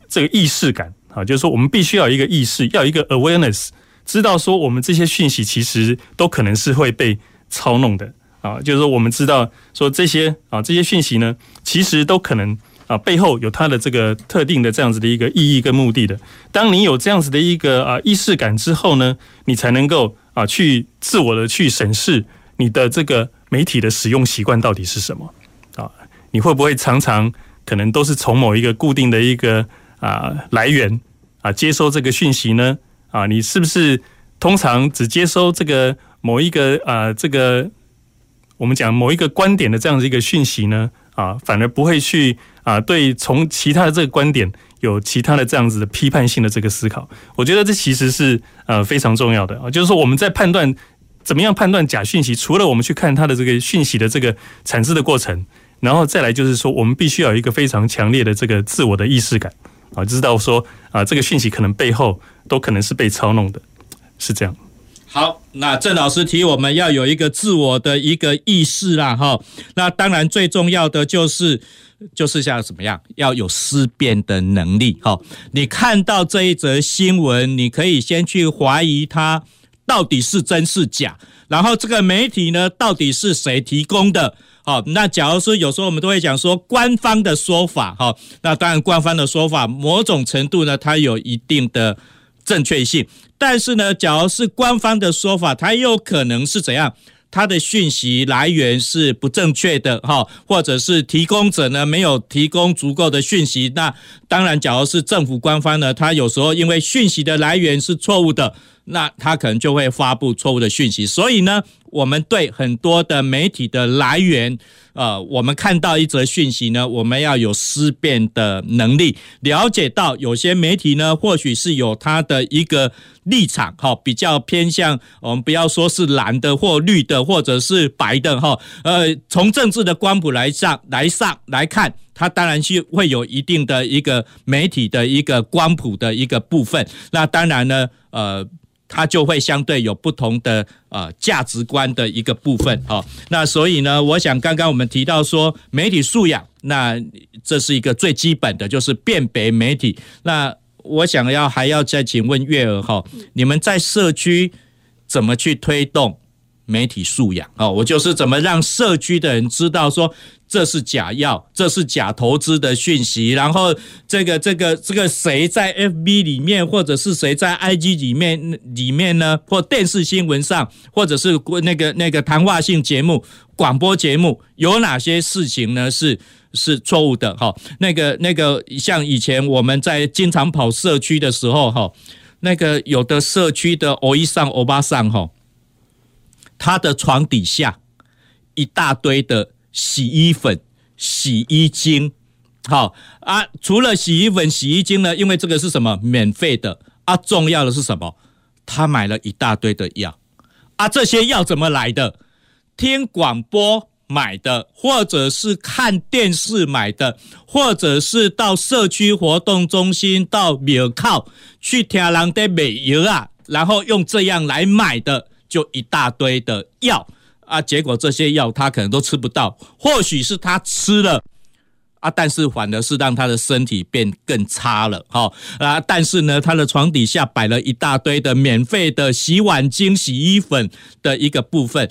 这个意识感啊，就是说我们必须要有一个意识，要有一个 awareness，知道说我们这些讯息其实都可能是会被操弄的啊，就是说我们知道说这些啊这些讯息呢，其实都可能啊背后有它的这个特定的这样子的一个意义跟目的的。当你有这样子的一个啊意识感之后呢，你才能够啊去自我的去审视你的这个。媒体的使用习惯到底是什么啊？你会不会常常可能都是从某一个固定的一个啊来源啊接收这个讯息呢？啊，你是不是通常只接收这个某一个啊这个我们讲某一个观点的这样子一个讯息呢？啊，反而不会去啊对从其他的这个观点有其他的这样子的批判性的这个思考？我觉得这其实是呃非常重要的啊，就是说我们在判断。怎么样判断假讯息？除了我们去看它的这个讯息的这个产生的过程，然后再来就是说，我们必须要有一个非常强烈的这个自我的意识感啊，知道说啊，这个讯息可能背后都可能是被操弄的，是这样。好，那郑老师提我们要有一个自我的一个意识啦，哈。那当然最重要的就是就是像怎么样，要有思辨的能力。哈，你看到这一则新闻，你可以先去怀疑它。到底是真是假？然后这个媒体呢，到底是谁提供的？好，那假如说有时候我们都会讲说官方的说法，哈，那当然官方的说法某种程度呢，它有一定的正确性。但是呢，假如是官方的说法，它有可能是怎样？它的讯息来源是不正确的，哈，或者是提供者呢没有提供足够的讯息。那当然，假如是政府官方呢，它有时候因为讯息的来源是错误的。那他可能就会发布错误的讯息，所以呢，我们对很多的媒体的来源，呃，我们看到一则讯息呢，我们要有思辨的能力，了解到有些媒体呢，或许是有它的一个立场，哈，比较偏向我们不要说是蓝的或绿的，或者是白的，哈，呃，从政治的光谱来上来上来看，它当然是会有一定的一个媒体的一个光谱的一个部分，那当然呢，呃。它就会相对有不同的呃价值观的一个部分哈，那所以呢，我想刚刚我们提到说媒体素养，那这是一个最基本的，就是辨别媒体。那我想要还要再请问月娥哈，你们在社区怎么去推动媒体素养？哦，我就是怎么让社区的人知道说。这是假药，这是假投资的讯息。然后这个这个这个谁在 FB 里面，或者是谁在 IG 里面里面呢？或电视新闻上，或者是那个那个谈话性节目、广播节目，有哪些事情呢？是是错误的？哈，那个那个像以前我们在经常跑社区的时候，哈，那个有的社区的欧一上欧巴上，哈，他的床底下。一大堆的洗衣粉、洗衣精。好啊，除了洗衣粉、洗衣精呢，因为这个是什么免费的啊？重要的是什么？他买了一大堆的药啊，这些药怎么来的？听广播买的，或者是看电视买的，或者是到社区活动中心、到庙口去听人的卖药啊，然后用这样来买的，就一大堆的药啊。结果这些药他可能都吃不到，或许是他吃了。啊，但是反而是让他的身体变更差了，哈啊！但是呢，他的床底下摆了一大堆的免费的洗碗精、洗衣粉的一个部分。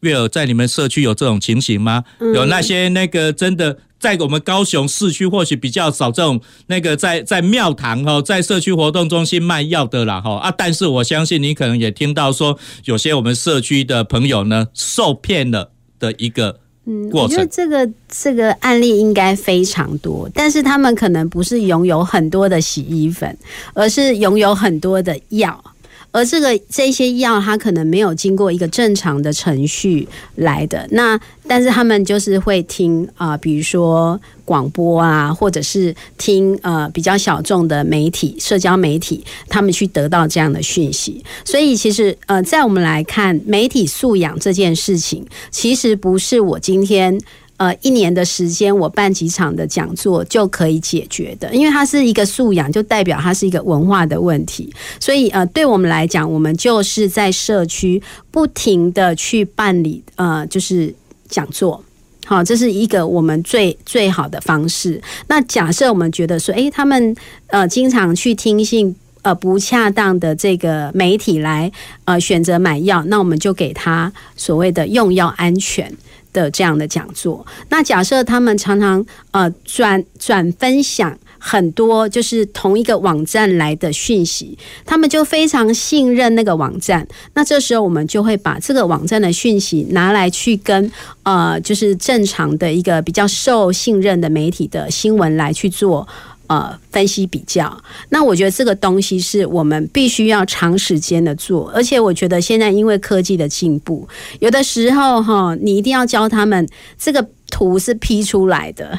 月儿在你们社区有这种情形吗？嗯、有那些那个真的在我们高雄市区或许比较少这种那个在在庙堂哈，在社区活动中心卖药的啦哈啊！但是我相信你可能也听到说，有些我们社区的朋友呢受骗了的一个。嗯，我觉得这个这个案例应该非常多，但是他们可能不是拥有很多的洗衣粉，而是拥有很多的药。而这个这些药，它可能没有经过一个正常的程序来的。那但是他们就是会听啊、比如说广播啊，或者是听呃比较小众的媒体、社交媒体，他们去得到这样的讯息。所以其实呃，在我们来看媒体素养这件事情，其实不是我今天。呃，一年的时间，我办几场的讲座就可以解决的，因为它是一个素养，就代表它是一个文化的问题。所以，呃，对我们来讲，我们就是在社区不停的去办理，呃，就是讲座。好，这是一个我们最最好的方式。那假设我们觉得说，诶，他们呃经常去听信呃不恰当的这个媒体来呃选择买药，那我们就给他所谓的用药安全。的这样的讲座，那假设他们常常呃转转分享很多就是同一个网站来的讯息，他们就非常信任那个网站。那这时候我们就会把这个网站的讯息拿来去跟呃就是正常的一个比较受信任的媒体的新闻来去做。呃，分析比较，那我觉得这个东西是我们必须要长时间的做，而且我觉得现在因为科技的进步，有的时候哈，你一定要教他们这个图是 P 出来的。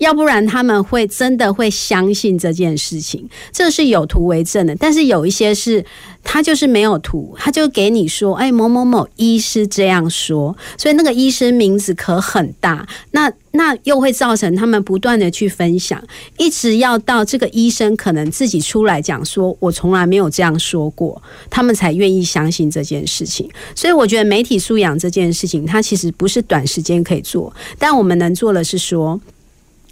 要不然他们会真的会相信这件事情，这是有图为证的。但是有一些是他就是没有图，他就给你说，哎，某某某医师这样说，所以那个医生名字可很大，那那又会造成他们不断的去分享，一直要到这个医生可能自己出来讲说，我从来没有这样说过，他们才愿意相信这件事情。所以我觉得媒体素养这件事情，它其实不是短时间可以做，但我们能做的是说。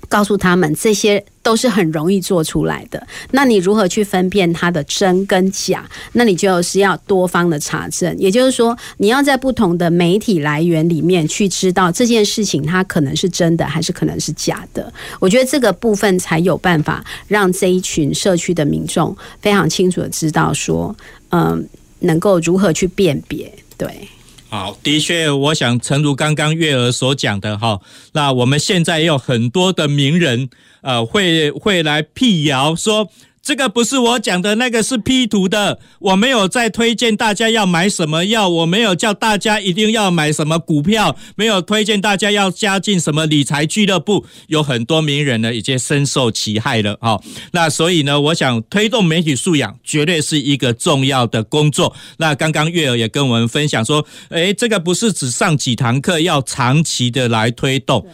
告诉他们这些都是很容易做出来的。那你如何去分辨它的真跟假？那你就是要多方的查证。也就是说，你要在不同的媒体来源里面去知道这件事情它可能是真的还是可能是假的。我觉得这个部分才有办法让这一群社区的民众非常清楚的知道说，嗯，能够如何去辨别。对。好，的确，我想诚如刚刚月儿所讲的哈，那我们现在也有很多的名人，呃，会会来辟谣说。这个不是我讲的，那个是 P 图的。我没有在推荐大家要买什么药，我没有叫大家一定要买什么股票，没有推荐大家要加进什么理财俱乐部。有很多名人呢，已经深受其害了。哈，那所以呢，我想推动媒体素养，绝对是一个重要的工作。那刚刚月儿也跟我们分享说，诶，这个不是只上几堂课，要长期的来推动。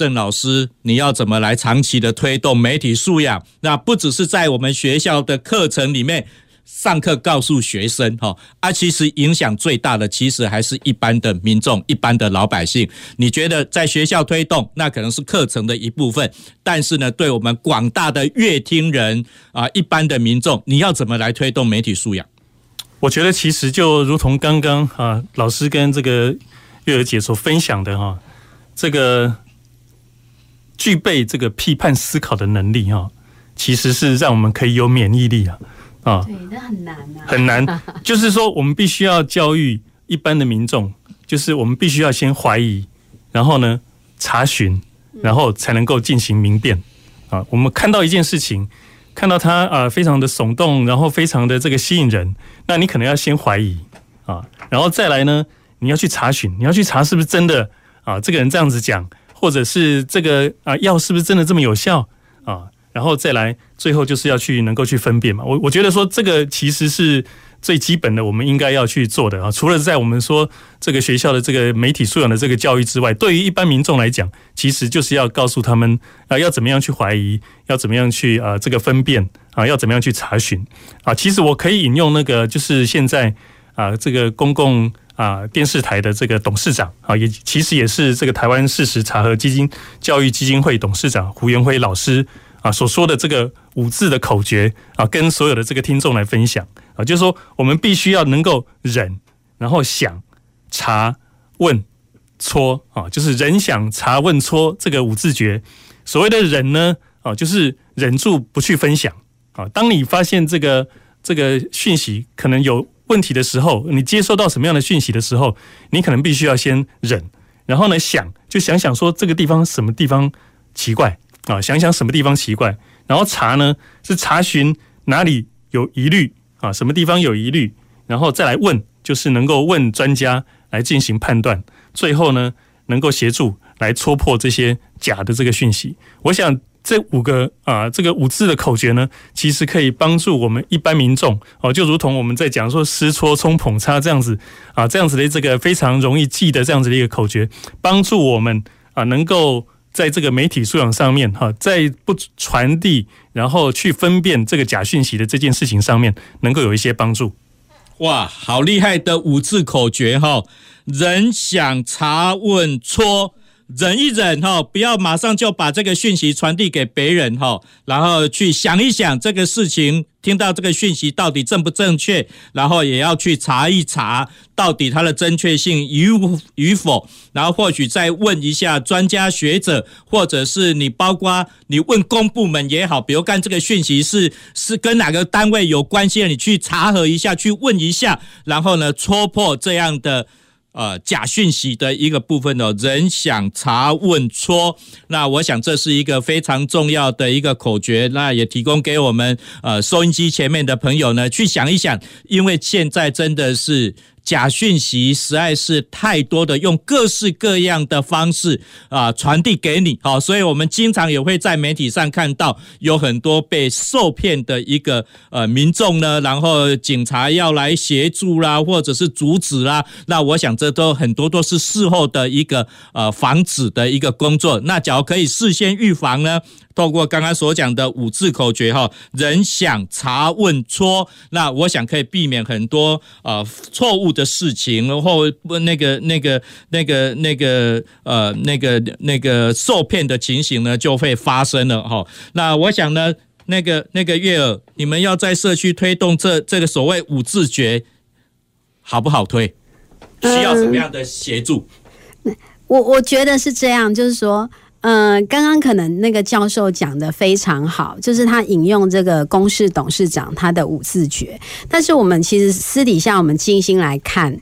郑老师，你要怎么来长期的推动媒体素养？那不只是在我们学校的课程里面上课告诉学生哈，啊，其实影响最大的其实还是一般的民众、一般的老百姓。你觉得在学校推动，那可能是课程的一部分，但是呢，对我们广大的乐听人啊，一般的民众，你要怎么来推动媒体素养？我觉得其实就如同刚刚啊，老师跟这个月儿姐所分享的哈，这个。具备这个批判思考的能力哈，其实是让我们可以有免疫力啊啊！对，那很难啊，很难。就是说，我们必须要教育一般的民众，就是我们必须要先怀疑，然后呢查询，然后才能够进行明辨啊。我们看到一件事情，看到它啊非常的耸动，然后非常的这个吸引人，那你可能要先怀疑啊，然后再来呢，你要去查询，你要去查是不是真的啊？这个人这样子讲，或者是这个啊药是不是真的这么有效啊？然后再来，最后就是要去能够去分辨嘛。我我觉得说这个其实是。最基本的，我们应该要去做的啊，除了在我们说这个学校的这个媒体素养的这个教育之外，对于一般民众来讲，其实就是要告诉他们啊，要怎么样去怀疑，要怎么样去啊这个分辨啊，要怎么样去查询啊。其实我可以引用那个，就是现在啊这个公共啊电视台的这个董事长啊，也其实也是这个台湾事实查核基金教育基金会董事长胡元辉老师啊所说的这个五字的口诀啊，跟所有的这个听众来分享啊。就是说，我们必须要能够忍，然后想、查、问、搓啊，就是忍、想、查、问、搓这个五字诀。所谓的忍呢，啊，就是忍住不去分享啊。当你发现这个这个讯息可能有问题的时候，你接收到什么样的讯息的时候，你可能必须要先忍，然后呢想，就想想说这个地方什么地方奇怪啊，想想什么地方奇怪，然后查呢是查询哪里有疑虑。啊，什么地方有疑虑，然后再来问，就是能够问专家来进行判断，最后呢，能够协助来戳破这些假的这个讯息。我想这五个啊，这个五字的口诀呢，其实可以帮助我们一般民众哦，就如同我们在讲说湿搓冲捧擦这样子啊，这样子的这个非常容易记的这样子的一个口诀，帮助我们啊能够。在这个媒体素养上面，哈，在不传递，然后去分辨这个假讯息的这件事情上面，能够有一些帮助。哇，好厉害的五字口诀哈！人、想、查、问、搓。忍一忍哈，不要马上就把这个讯息传递给别人哈，然后去想一想这个事情，听到这个讯息到底正不正确，然后也要去查一查到底它的正确性与与否，然后或许再问一下专家学者，或者是你包括你问公部门也好，比如看这个讯息是是跟哪个单位有关系的，你去查核一下，去问一下，然后呢，戳破这样的。呃，假讯息的一个部分哦，人、想、查、问、错，那我想这是一个非常重要的一个口诀，那也提供给我们呃收音机前面的朋友呢去想一想，因为现在真的是。假讯息实在是太多的，用各式各样的方式啊传递给你，好，所以我们经常也会在媒体上看到有很多被受骗的一个呃民众呢，然后警察要来协助啦，或者是阻止啦，那我想这都很多都是事后的一个呃防止的一个工作。那假如可以事先预防呢？透过刚刚所讲的五字口诀哈，人、想、查、问、戳，那我想可以避免很多呃错误的事情，然后那个那个那个那个呃那个那个受骗的情形呢就会发生了哈。那我想呢，那个那个月儿，你们要在社区推动这这个所谓五字诀，好不好推？需要什么样的协助？嗯、我我觉得是这样，就是说。嗯，刚刚可能那个教授讲的非常好，就是他引用这个公司董事长他的五字诀。但是我们其实私底下我们静心来看，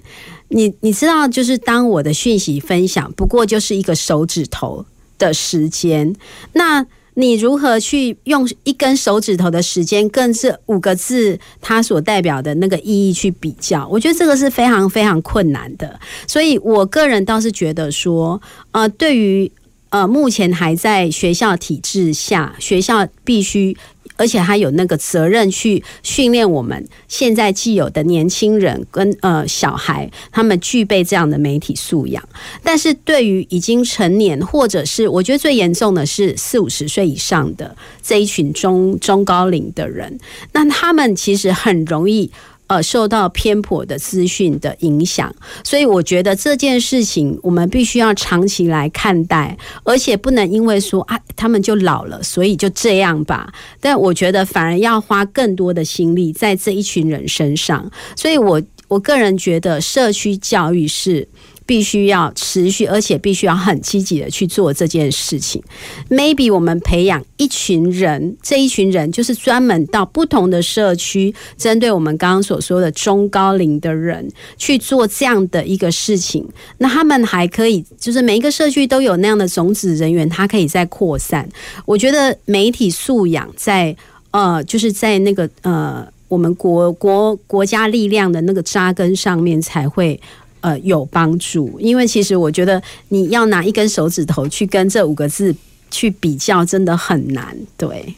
你你知道，就是当我的讯息分享不过就是一个手指头的时间，那你如何去用一根手指头的时间跟这五个字它所代表的那个意义去比较？我觉得这个是非常非常困难的。所以我个人倒是觉得说，呃，对于呃，目前还在学校体制下，学校必须，而且还有那个责任去训练我们现在既有的年轻人跟呃小孩，他们具备这样的媒体素养。但是对于已经成年，或者是我觉得最严重的是四五十岁以上的这一群中中高龄的人，那他们其实很容易。呃，受到偏颇的资讯的影响，所以我觉得这件事情我们必须要长期来看待，而且不能因为说啊，他们就老了，所以就这样吧。但我觉得反而要花更多的心力在这一群人身上，所以我我个人觉得社区教育是。必须要持续，而且必须要很积极的去做这件事情。Maybe 我们培养一群人，这一群人就是专门到不同的社区，针对我们刚刚所说的中高龄的人去做这样的一个事情。那他们还可以，就是每一个社区都有那样的种子人员，他可以再扩散。我觉得媒体素养在呃，就是在那个呃，我们国国国家力量的那个扎根上面才会。呃有帮助。因为其实我觉得你要拿一根手指头去跟这五个字去比较，真的很难。对，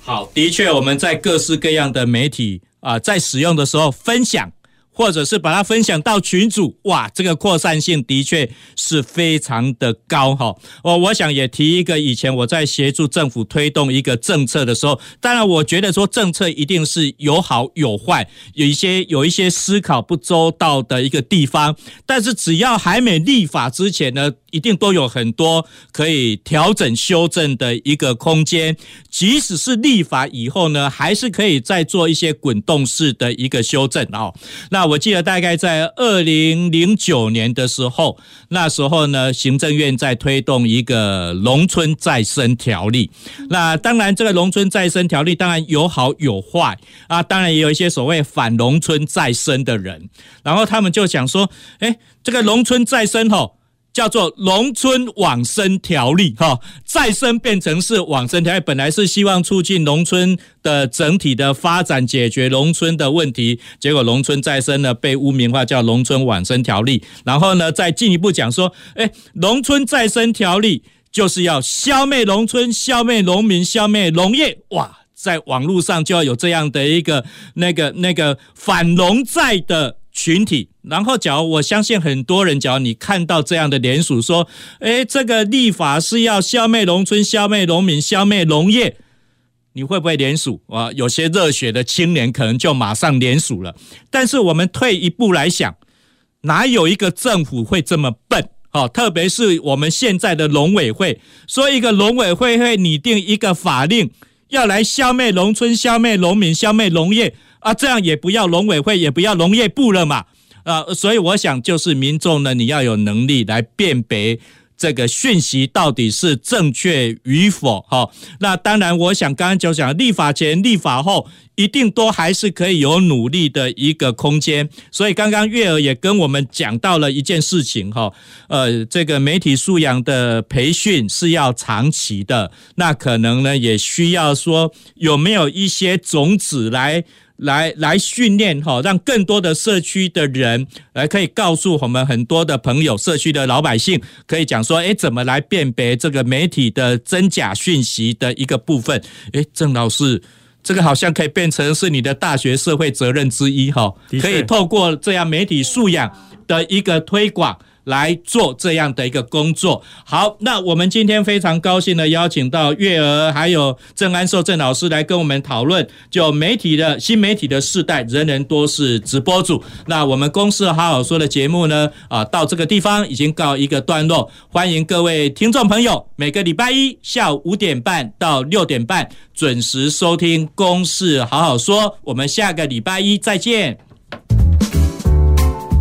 好，的确我们在各式各样的媒体啊、在使用的时候分享。或者是把它分享到群组，哇，这个扩散性的确是非常的高哈。我我想也提一个，以前我在协助政府推动一个政策的时候，当然我觉得说政策一定是有好有坏，有一些有一些思考不周到的一个地方，但是只要还没立法之前呢，一定都有很多可以调整修正的一个空间。即使是立法以后呢，还是可以再做一些滚动式的一个修正哦。那我记得大概在二零零九年的时候，那时候呢，行政院在推动一个农村再生条例。那当然，这个农村再生条例当然有好有坏啊，当然也有一些所谓反农村再生的人，然后他们就想说，哎，这个农村再生吼。叫做农村往生条例，哈，再生变成是往生条例，本来是希望促进农村的整体的发展，解决农村的问题，结果农村再生呢被污名化叫农村往生条例，然后呢再进一步讲说，诶，农村再生条例就是要消灭农村，消灭农民，消灭农业，哇，在网络上就要有这样的一个那个那个反农再的。群体，然后，假如我相信很多人，假如你看到这样的联署，说，诶，这个立法是要消灭农村、消灭农民、消灭农业，你会不会联署啊？有些热血的青年可能就马上联署了。但是我们退一步来想，哪有一个政府会这么笨？好，特别是我们现在的农委会，说一个农委会会拟定一个法令，要来消灭农村、消灭农民、消灭农业。啊，这样也不要农委会，也不要农业部了嘛，啊，所以我想就是民众呢，你要有能力来辨别这个讯息到底是正确与否，哈。那当然，我想刚刚就讲，立法前、立法后，一定都还是可以有努力的一个空间。所以刚刚月娥也跟我们讲到了一件事情，哈，呃，这个媒体素养的培训是要长期的，那可能呢也需要说有没有一些种子来。来来训练哈，让更多的社区的人来可以告诉我们很多的朋友，社区的老百姓可以讲说，哎，怎么来辨别这个媒体的真假讯息的一个部分？哎，郑老师，这个好像可以变成是你的大学社会责任之一哈，可以透过这样媒体素养的一个推广。来做这样的一个工作。好，那我们今天非常高兴的邀请到月儿还有郑安寿郑老师来跟我们讨论，就媒体的新媒体的世代，人人都是直播主。那我们公事好好说的节目呢，啊，到这个地方已经告一个段落。欢迎各位听众朋友，每个礼拜一下午五点半到六点半准时收听公事好好说。我们下个礼拜一再见。